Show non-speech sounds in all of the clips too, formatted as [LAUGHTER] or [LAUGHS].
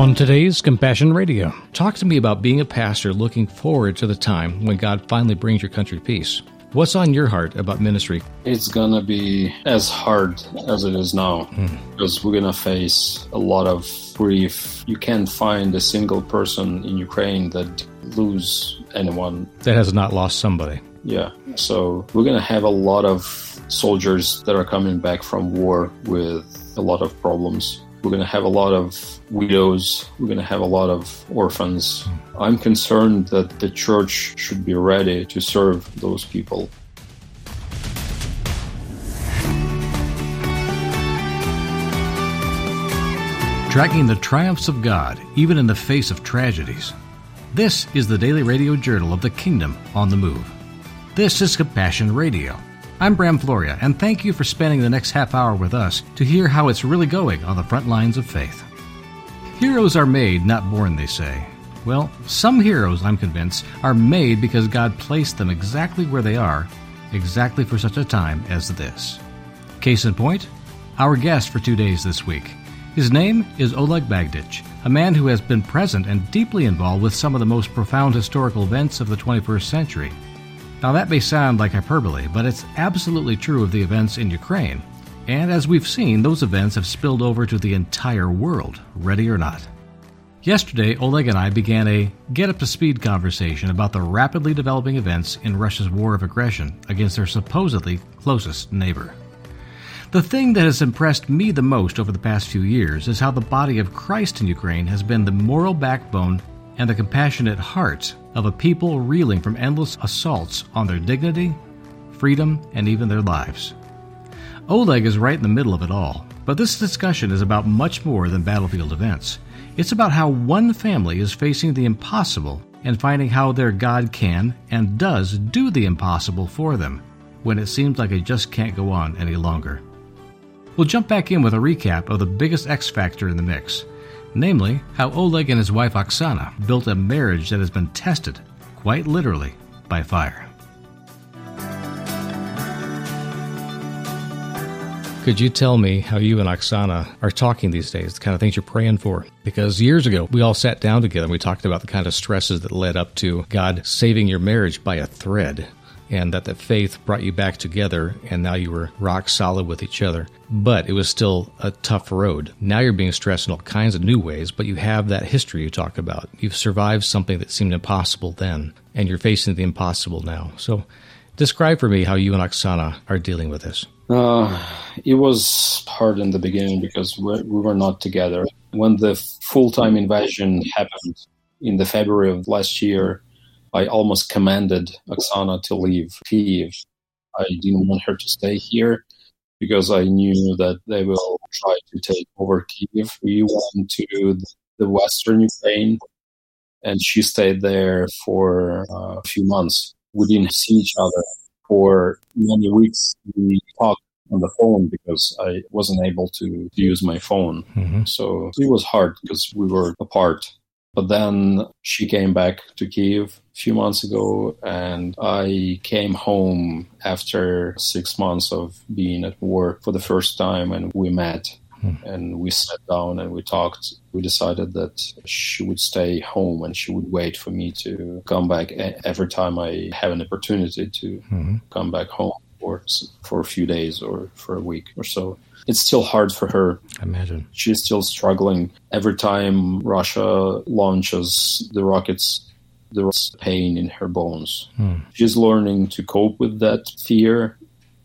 On today's Compassion Radio, talk to me about being a pastor looking forward to the time when God finally brings your country peace. What's on your heart about ministry? It's gonna be as hard as it is now mm. because we're gonna face a lot of grief. You can't find a single person in Ukraine that lose anyone that has not lost somebody. Yeah, so we're gonna have a lot of soldiers that are coming back from war with a lot of problems. We're going to have a lot of widows. We're going to have a lot of orphans. I'm concerned that the church should be ready to serve those people. Tracking the triumphs of God, even in the face of tragedies. This is the daily radio journal of the Kingdom on the Move. This is Compassion Radio I'm Bram Floria, and thank you for spending the next half hour with us to hear how it's really going on the front lines of faith. Heroes are made, not born, they say. Well, some heroes, I'm convinced, are made because God placed them exactly where they are, exactly for such a time as this. Case in point, our guest for two days this week. His name is Oleg Magdych, a man who has been present and deeply involved with some of the most profound historical events of the 21st century. Now, that may sound like hyperbole, but it's absolutely true of the events in Ukraine. And as we've seen, those events have spilled over to the entire world, ready or not. Yesterday, Oleg and I began a get up to speed conversation about the rapidly developing events in Russia's war of aggression against their supposedly closest neighbor. The thing that has impressed me the most over the past few years is how the body of Christ in Ukraine has been the moral backbone and the compassionate hearts of a people reeling from endless assaults on their dignity, freedom, and even their lives. Oleg is right in the middle of it all, but this discussion is about much more than battlefield events. It's about how one family is facing the impossible and finding how their God can and does do the impossible for them when it seems like it just can't go on any longer. We'll jump back in with a recap of the biggest X factor in the mix namely, how Oleg and his wife Oksana built a marriage that has been tested, quite literally, by fire. Could you tell me how you and Oksana are talking these days, the kind of things you're praying for? Because years ago, we all sat down together and we talked about the kind of stresses that led up to God saving your marriage by a thread and that the faith brought you back together and now you were rock solid with each other. But it was still a tough road. Now you're being stressed in all kinds of new ways, but you have that history you talk about. You've survived something that seemed impossible then, and you're facing the impossible now. So describe for me how you and Oksana are dealing with this. Uh, it was hard in the beginning because we were not together. When the full time invasion happened in the February of last year, I almost commanded Oksana to leave Kiev. I didn't want her to stay here because I knew that they will try to take over Kiev. We went to the western Ukraine and she stayed there for uh, a few months. We didn't see each other for many weeks. We talked on the phone because I wasn't able to use my phone. Mm-hmm. So it was hard because we were apart. But then she came back to Kiev a few months ago, and I came home after six months of being at work for the first time, and we met. Hmm. And we sat down and we talked. We decided that she would stay home and she would wait for me to come back every time I have an opportunity to hmm. come back home for for a few days or for a week or so it's still hard for her. I imagine. She's still struggling. Every time Russia launches the rockets, there's pain in her bones. Hmm. She's learning to cope with that fear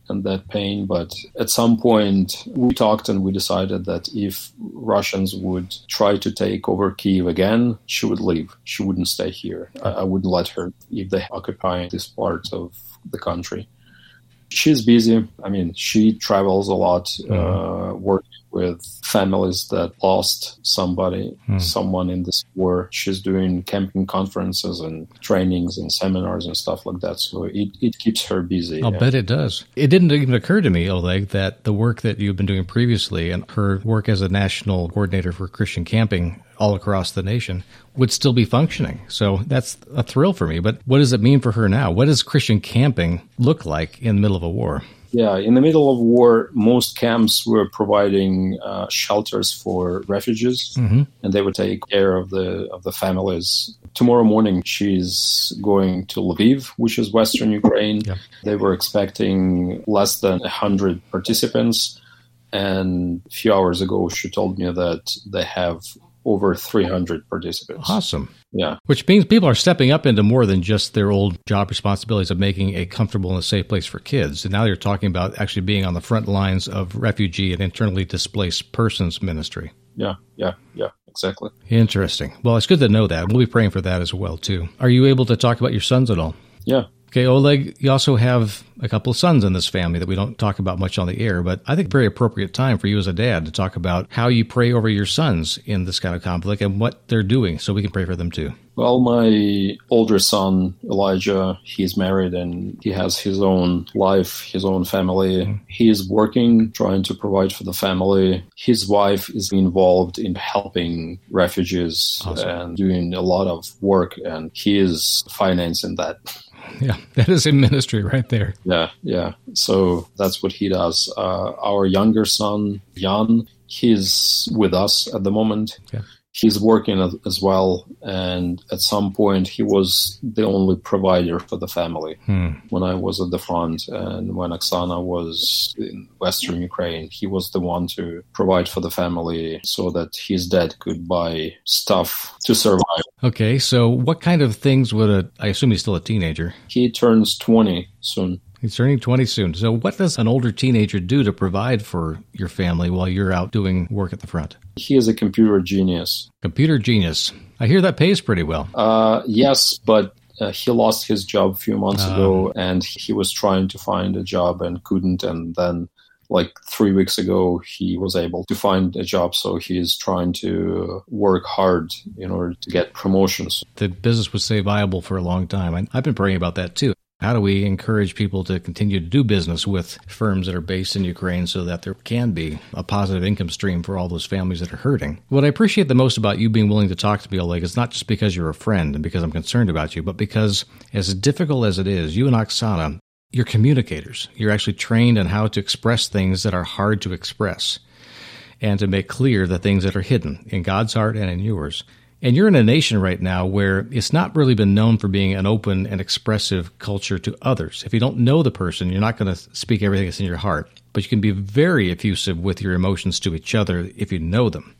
and that pain. But at some point, we talked and we decided that if Russians would try to take over Kiev again, she would leave. She wouldn't stay here. I, I wouldn't let her if they occupy this part of the country she's busy. I mean, she travels a lot, mm. uh, working with families that lost somebody, mm. someone in this war. She's doing camping conferences and trainings and seminars and stuff like that. So it, it keeps her busy. I'll yeah. bet it does. It didn't even occur to me, Oleg, that the work that you've been doing previously and her work as a national coordinator for Christian camping all across the nation would still be functioning. So that's a thrill for me. But what does it mean for her now? What does Christian camping look like in the middle of a war? Yeah, in the middle of war, most camps were providing uh, shelters for refugees, Mm-hmm. and they would take care of the of the families. Tomorrow morning, she's going to Lviv, which is western Ukraine. Yeah. They were expecting less than hundred participants, and a few hours ago, she told me that they have over 300 participants. Awesome. Yeah, Which means people are stepping up into more than just their old job responsibilities of making a comfortable and a safe place for kids. And now you're talking about actually being on the front lines of refugee and internally displaced persons ministry. yeah, yeah, yeah, exactly. Interesting. Well, it's good to know that. We'll be praying for that as well too. Are you able to talk about your sons at all? Yeah, Okay, Oleg, you also have a couple of sons in this family that we don't talk about much on the air, but I think very appropriate time for you as a dad to talk about how you pray over your sons in this kind of conflict and what they're doing so we can pray for them too. Well, my older son, Elijah, he's married and he has his own life, his own family. Mm-hmm. He is working, trying to provide for the family. His wife is involved in helping refugees Awesome. and doing a lot of work, and he is financing that. Yeah, that is in ministry right there. Yeah, yeah. So that's what he does. Uh, our younger son, Jan, he's with us at the moment. Yeah. He's working as- well, and at some point, he was the only provider for the family. Hmm. When I was at the front, and when Oksana was in Western Ukraine, he was the one to provide for the family so that his dad could buy stuff to survive. Okay, so what kind of things would a, I assume he's still a teenager. He turns 20 soon. He's turning 20 soon. So what does an older teenager do to provide for your family while you're out doing work at the front? He is a computer genius. Computer genius. I hear that pays pretty well. Uh, yes, but uh, he lost his job a few months Oh. ago, and he was trying to find a job and couldn't. And then, like three weeks ago, he was able to find a job. So he is trying to work hard in order to get promotions. The business would stay viable for a long time. I've been praying about that too. How do we encourage people to continue to do business with firms that are based in Ukraine so that there can be a positive income stream for all those families that are hurting? What I appreciate the most about you being willing to talk to me, Oleg, is not just because you're a friend and because I'm concerned about you, but because as difficult as it is, you and Oksana, you're communicators. You're actually trained in how to express things that are hard to express and to make clear the things that are hidden in God's heart and in yours. And you're in a nation right now where it's not really been known for being an open and expressive culture to others. If you don't know the person, you're not going to speak everything that's in your heart, but you can be very effusive with your emotions to each other if you know them,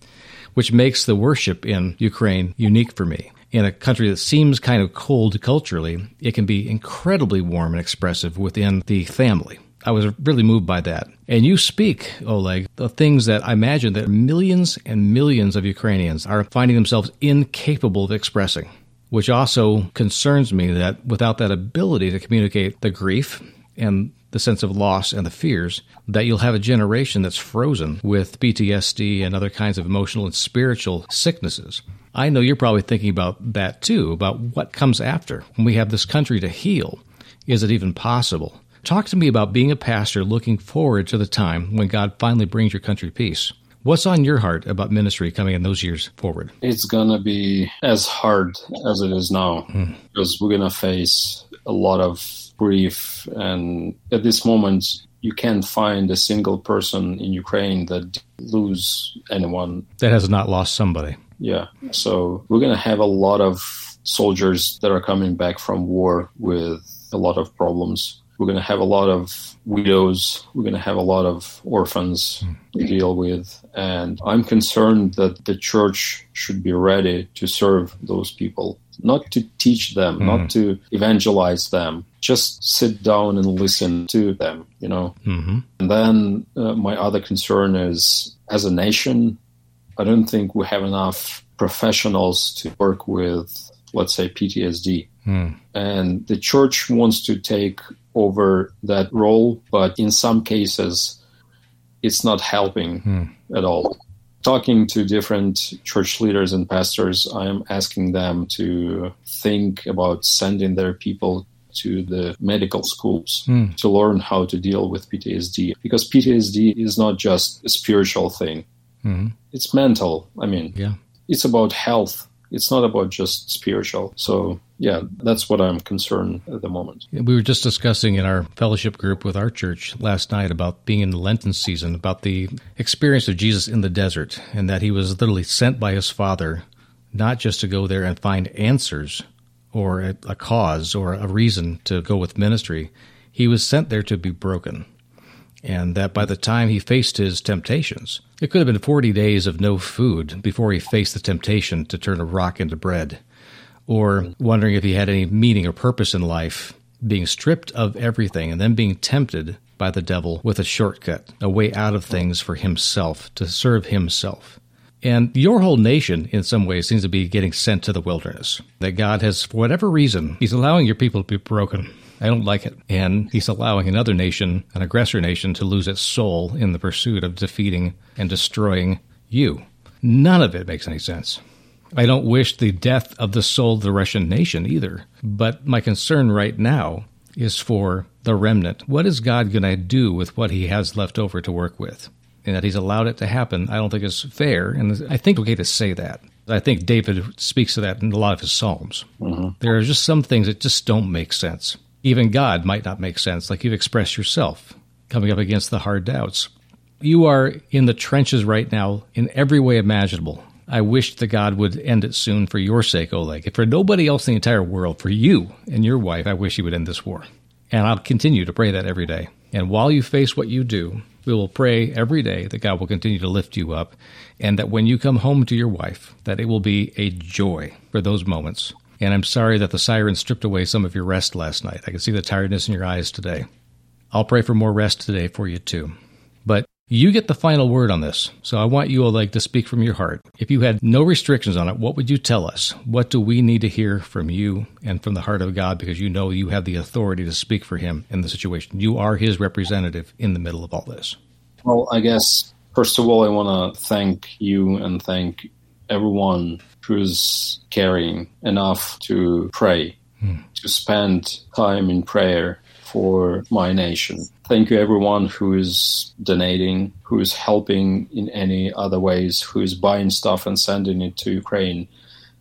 which makes the worship in Ukraine unique for me. In a country that seems kind of cold culturally, it can be incredibly warm and expressive within the family. I was really moved by that. And you speak, Oleg, the things that I imagine that millions and millions of Ukrainians are finding themselves incapable of expressing, which also concerns me that without that ability to communicate the grief and the sense of loss and the fears, that you'll have a generation that's frozen with PTSD and other kinds of emotional and spiritual sicknesses. I know you're probably thinking about that too, about what comes after when we have this country to heal. Is it even possible? Talk to me about being a pastor looking forward to the time when God finally brings your country peace. What's on your heart about ministry coming in those years forward? It's gonna be as hard as it is now Hmm. because we're gonna face a lot of grief, and at this moment, you can't find a single person in Ukraine that lose anyone That has not lost somebody. Yeah. So we're going to have a lot of soldiers that are coming back from war with a lot of problems. We're going to have a lot of widows. We're going to have a lot of orphans to deal with. And I'm concerned that the church should be ready to serve those people, not to teach them, not to evangelize them. Just sit down and listen to them, you know? hmm And then uh, my other concern is as a nation, I don't think we have enough professionals to work with, let's say, PTSD. Hmm. And the church wants to take over that role, but in some cases, it's not helping Hmm. at all. Talking to different church leaders and pastors, I am asking them to think about sending their people to the medical schools Hmm. to learn how to deal with PTSD because PTSD is not just a spiritual thing. hmm It's mental. I mean, Yeah. it's about health It's not about just spiritual. So, yeah, that's what I'm concerned at the moment. We were just discussing in our fellowship group with our church last night about being in the Lenten season, about the experience of Jesus in the desert, and that he was literally sent by his Father not just to go there and find answers or a, a cause or a reason to go with ministry. He was sent there to be broken and that by the time he faced his temptations, it could have been 40 days of no food before he faced the temptation to turn a rock into bread, or wondering if he had any meaning or purpose in life, being stripped of everything and then being tempted by the devil with a shortcut, a way out of things for himself, to serve himself. And your whole nation, in some ways, seems to be getting sent to the wilderness. That God has, for whatever reason, He's allowing your people to be broken. I don't like it. And he's allowing another nation, an aggressor nation, to lose its soul in the pursuit of defeating and destroying you. None of it makes any sense. I don't wish the death of the soul of the Russian nation either. But my concern right now is for the remnant. What is God going to do with what he has left over to work with? And that he's allowed it to happen, I don't think is fair. And I think it's okay to say that. I think David speaks to that in a lot of his Psalms. Mm-hmm. There are just some things that just don't make sense. Even God might not make sense, like you've expressed yourself, coming up against the hard doubts. You are in the trenches right now in every way imaginable. I wish that God would end it soon for your sake, Oleg. For nobody else in the entire world, for you and your wife, I wish He would end this war. And I'll continue to pray that every day. And while you face what you do, we will pray every day that God will continue to lift you up and that when you come home to your wife, that it will be a joy for those moments and I'm sorry that the siren stripped away some of your rest last night. I can see the tiredness in your eyes today. I'll pray for more rest today for you too. But you get the final word on this, so I want you, Oleg, to speak from your heart. If you had no restrictions on it, what would you tell us? What do we need to hear from you and from the heart of God because you know you have the authority to speak for Him in the situation? You are His representative in the middle of all this. Well, I guess, first of all, I want to thank you and thank everyone who's caring enough to pray, hmm. to spend time in prayer for my nation. Thank you, everyone who is donating, who is helping in any other ways, who is buying stuff and sending it to Ukraine.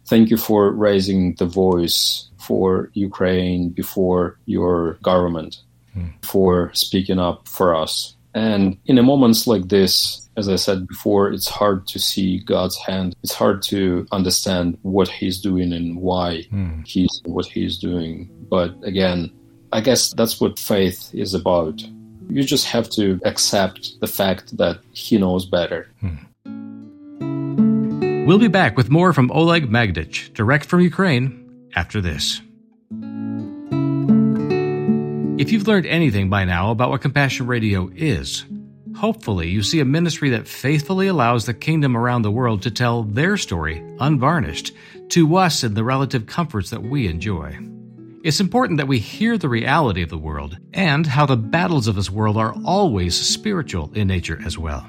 Thank you for raising the voice for Ukraine before your government, hmm. for speaking up for us. And in a moments like this, as I said before, it's hard to see God's hand. It's hard to understand what He's doing and why mm. He's what He's doing. But again, I guess that's what faith is about. You just have to accept the fact that He knows better. Mm. We'll be back with more from Oleg Magdych, direct from Ukraine, after this. If you've learned anything by now about what Compassion Radio is, Hopefully, you see a ministry that faithfully allows the kingdom around the world to tell their story, unvarnished, to us in the relative comforts that we enjoy. It's important that we hear the reality of the world and how the battles of this world are always spiritual in nature as well.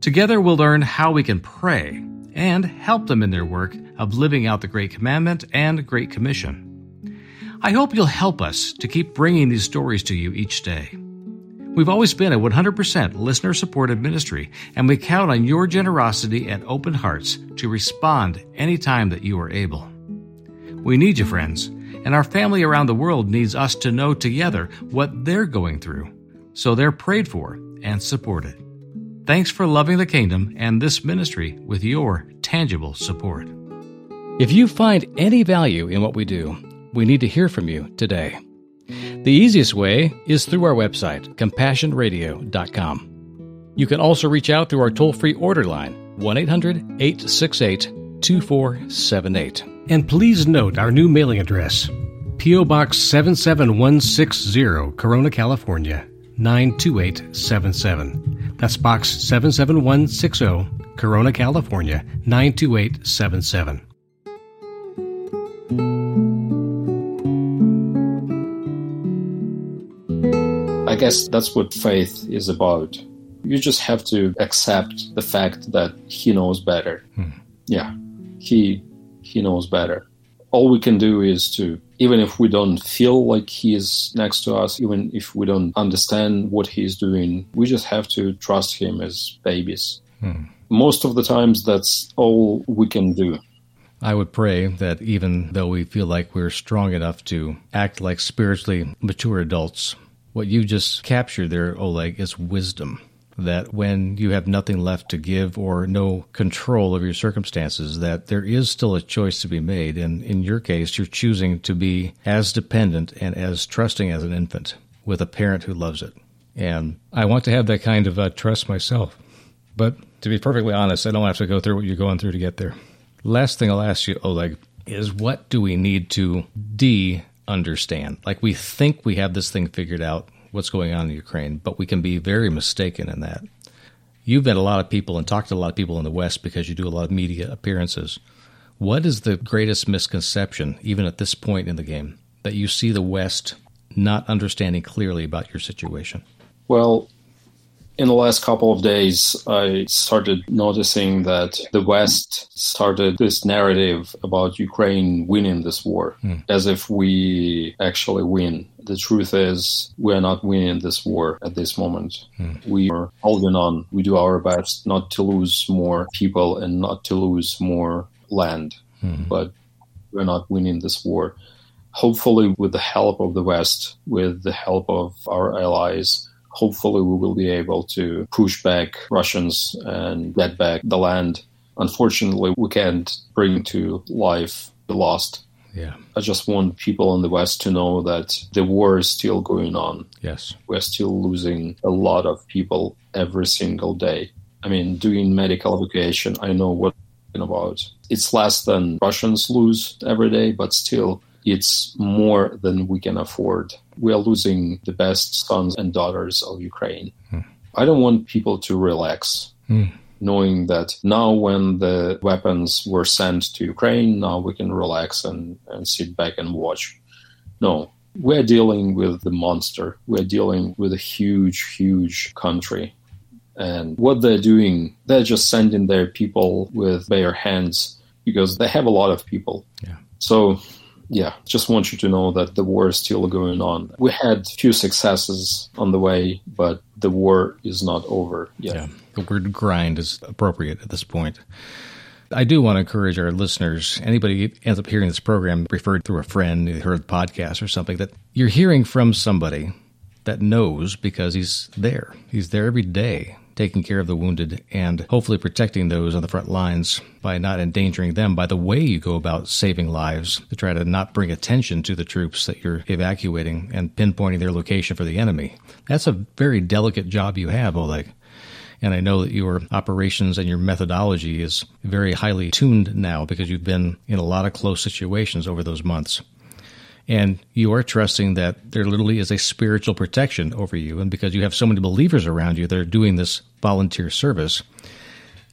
Together, we'll learn how we can pray and help them in their work of living out the Great Commandment and Great Commission. I hope you'll help us to keep bringing these stories to you each day. We've always been a 100% listener supported ministry, and we count on your generosity and open hearts to respond anytime that you are able. We need you, friends, and our family around the world needs us to know together what they're going through, so they're prayed for and supported. Thanks for loving the kingdom and this ministry with your tangible support. If you find any value in what we do, we need to hear from you today. The easiest way is through our website, compassionradio.com. You can also reach out through our toll free order line, 1 800 868 2478. And please note our new mailing address P.O. Box 77160, Corona, California 92877. That's Box 77160, Corona, California 92877. Guess that's what faith is about. You just have to accept the fact that he knows better. Hmm. Yeah, he he knows better. All we can do is to even if we don't feel like he is next to us, even if we don't understand what he's doing, we just have to trust him as babies. Hmm. Most of the times, that's all we can do. I would pray that even though we feel like we're strong enough to act like spiritually mature adults, what you just captured there, Oleg, is wisdom. That when you have nothing left to give or no control of your circumstances, that there is still a choice to be made. And in your case, you're choosing to be as dependent and as trusting as an infant with a parent who loves it. And I want to have that kind of uh, trust myself. But to be perfectly honest, I don't have to go through what you're going through to get there. Last thing I'll ask you, Oleg, is what do we need to de understand? Like we think we have this thing figured out, what's going on in Ukraine, but we can be very mistaken in that. You've met a lot of people and talked to a lot of people in the West because you do a lot of media appearances. What is the greatest misconception, even at this point in the game, that you see the West not understanding clearly about your situation? Well, in the last couple of days, I started noticing that the West started this narrative about Ukraine winning this war mm. as if we actually win. The truth is, we are not winning this war at this moment. Mm. We are holding on. We do our best not to lose more people and not to lose more land. Mm. But we're not winning this war. Hopefully, with the help of the West, with the help of our allies, hopefully we will be able to push back Russians and get back the land. Unfortunately, we can't bring to life the lost. Yeah. I just want people in the West to know that the war is still going on. Yes. We're still losing a lot of people every single day. I mean, doing medical education, I know what I'm about. It's less than Russians lose every day, but still it's more than we can afford. We are losing the best sons and daughters of Ukraine. Mm. I don't want people to relax. Mm. Knowing that now, when the weapons were sent to Ukraine, now we can relax and, and sit back and watch. No, we're dealing with the monster. We're dealing with a huge, huge country. And what they're doing, they're just sending their people with bare hands because they have a lot of people. Yeah. So yeah, just want you to know that the war is still going on. We had few successes on the way, but the war is not over yet. Yeah, the word grind is appropriate at this point. I do want to encourage our listeners, anybody ends up hearing this program referred through a friend, heard the podcast or something, that you're hearing from somebody that knows because he's there. He's there every day taking care of the wounded and hopefully protecting those on the front lines by not endangering them by the way you go about saving lives to try to not bring attention to the troops that you're evacuating and pinpointing their location for the enemy. That's a very delicate job you have, Oleg. And I know that your operations and your methodology is very highly tuned now because you've been in a lot of close situations over those months. And you are trusting that there literally is a spiritual protection over you. And because you have so many believers around you that are doing this volunteer service,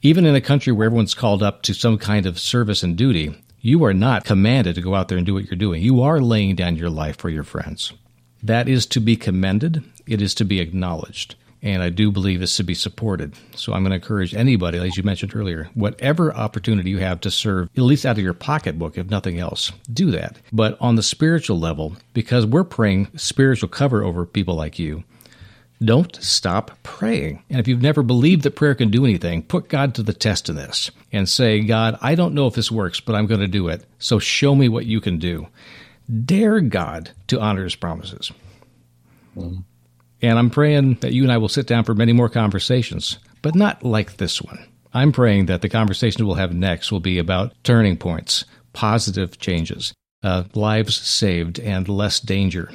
even in a country where everyone's called up to some kind of service and duty, you are not commanded to go out there and do what you're doing. You are laying down your life for your friends. That is to be commended. It is to be acknowledged. And I do believe this to be supported. So I'm going to encourage anybody, as you mentioned earlier, whatever opportunity you have to serve, at least out of your pocketbook, if nothing else, do that. But on the spiritual level, because we're praying spiritual cover over people like you, don't stop praying. And if you've never believed that prayer can do anything, put God to the test in this and say, God, I don't know if this works, but I'm going to do it. So show me what you can do. Dare God to honor his promises. Mm. And I'm praying that you and I will sit down for many more conversations, but not like this one. I'm praying that the conversation we'll have next will be about turning points, positive changes, uh, lives saved, and less danger,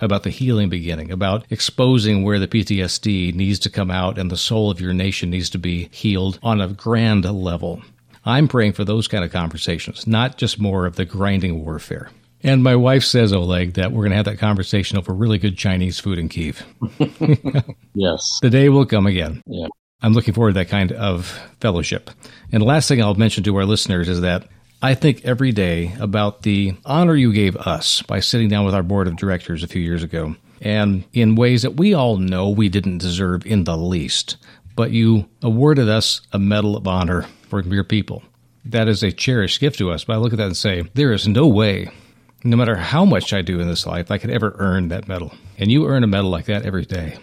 about the healing beginning, about exposing where the PTSD needs to come out and the soul of your nation needs to be healed on a grand level. I'm praying for those kind of conversations, not just more of the grinding warfare. And my wife says, oh, Oleg, that we're going to have that conversation over really good Chinese food in Kiev. [LAUGHS] yes. The day will come again. Yeah. I'm looking forward to that kind of fellowship. And the last thing I'll mention to our listeners is that I think every day about the honor you gave us by sitting down with our board of directors a few years ago, and in ways that we all know we didn't deserve in the least. But you awarded us a Medal of Honor for your people. That is a cherished gift to us. But I look at that and say, there is no way no matter how much I do in this life, I could ever earn that medal. And you earn a medal like that every day.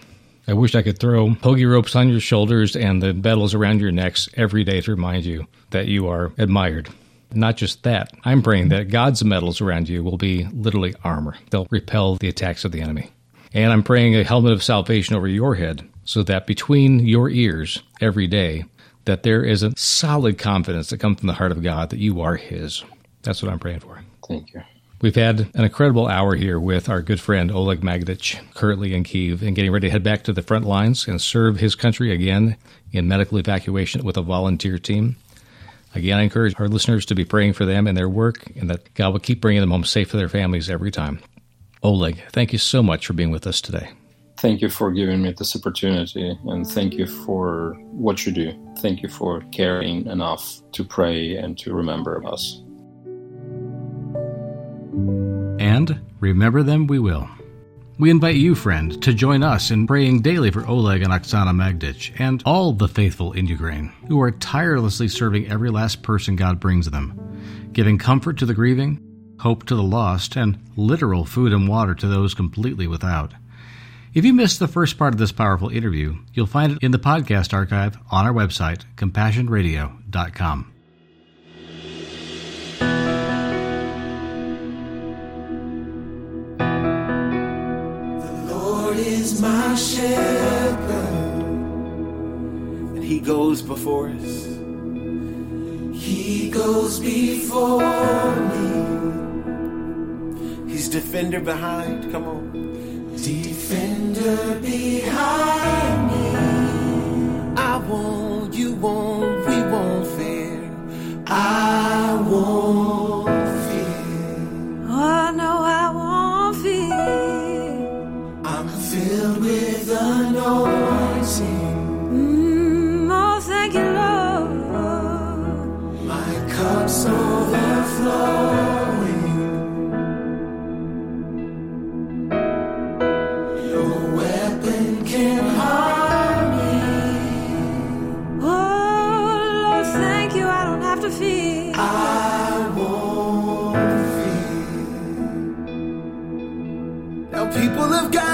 I wish I could throw hoagie ropes on your shoulders and the medals around your necks every day to remind you that you are admired Not just that, I'm praying that God's medals around you will be literally armor. They'll repel the attacks of the enemy. And I'm praying a helmet of salvation over your head so that between your ears every day, that there is a solid confidence that comes from the heart of God that you are His. That's what I'm praying for. Thank you. We've had an incredible hour here with our good friend Oleg Magdych, currently in Kiev, and getting ready to head back to the front lines and serve his country again in medical evacuation with a volunteer team. Again, I encourage our listeners to be praying for them and their work, and that God will keep bringing them home safe for their families every time. Oleg, thank you so much for being with us today. Thank you for giving me this opportunity, and thank you for what you do. Thank you for caring enough to pray and to remember us. And remember them we will. We invite you, friend, to join us in praying daily for Oleg and Oksana Magdych and all the faithful in Ukraine who are tirelessly serving every last person God brings them, giving comfort to the grieving, hope to the lost, and literal food and water to those completely without. If you missed the first part of this powerful interview, you'll find it in the podcast archive on our website, compassionradio.com. is my shepherd, and he goes before us. He goes before me. He's defender behind. Come on. Defender behind me. I won't, you won't, we won't fear. I won't have to. I won't fear. Now, people of God,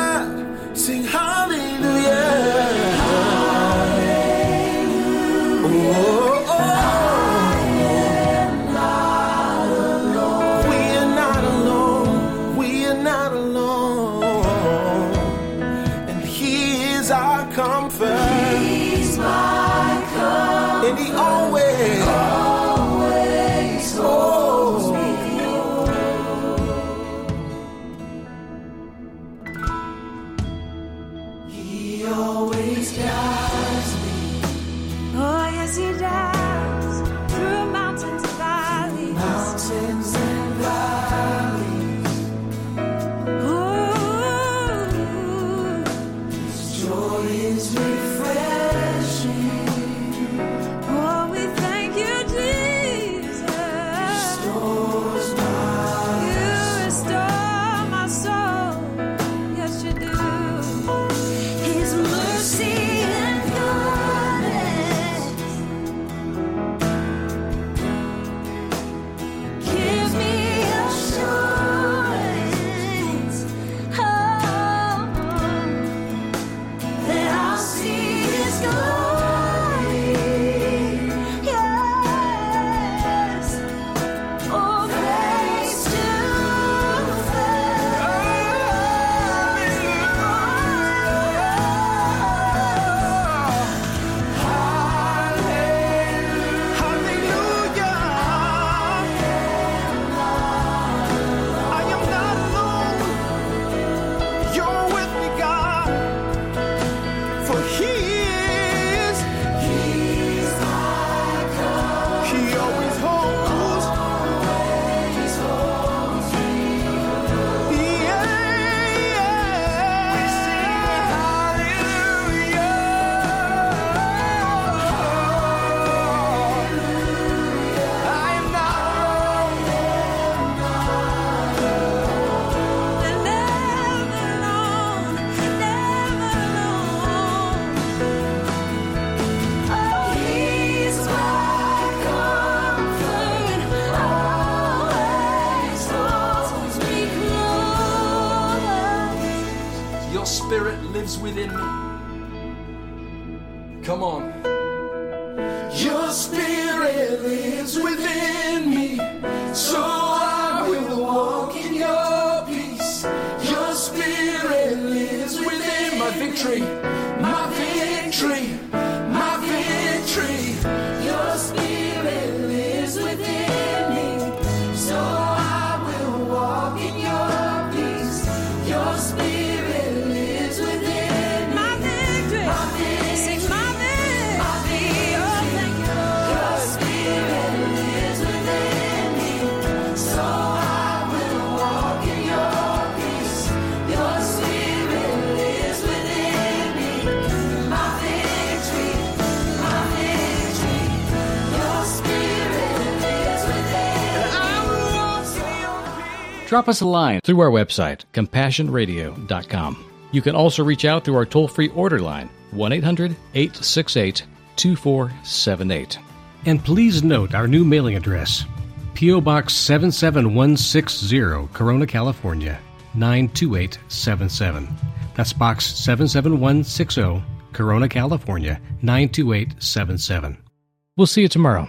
Come on. Your spirit lives within me, so I will walk in your peace. Your spirit lives within my victory. Drop us a line through our website, compassionradio.com. You can also reach out through our toll free order line, 1 800 868 2478. And please note our new mailing address P.O. Box 77160, Corona, California 92877. That's Box 77160, Corona, California 92877. We'll see you tomorrow.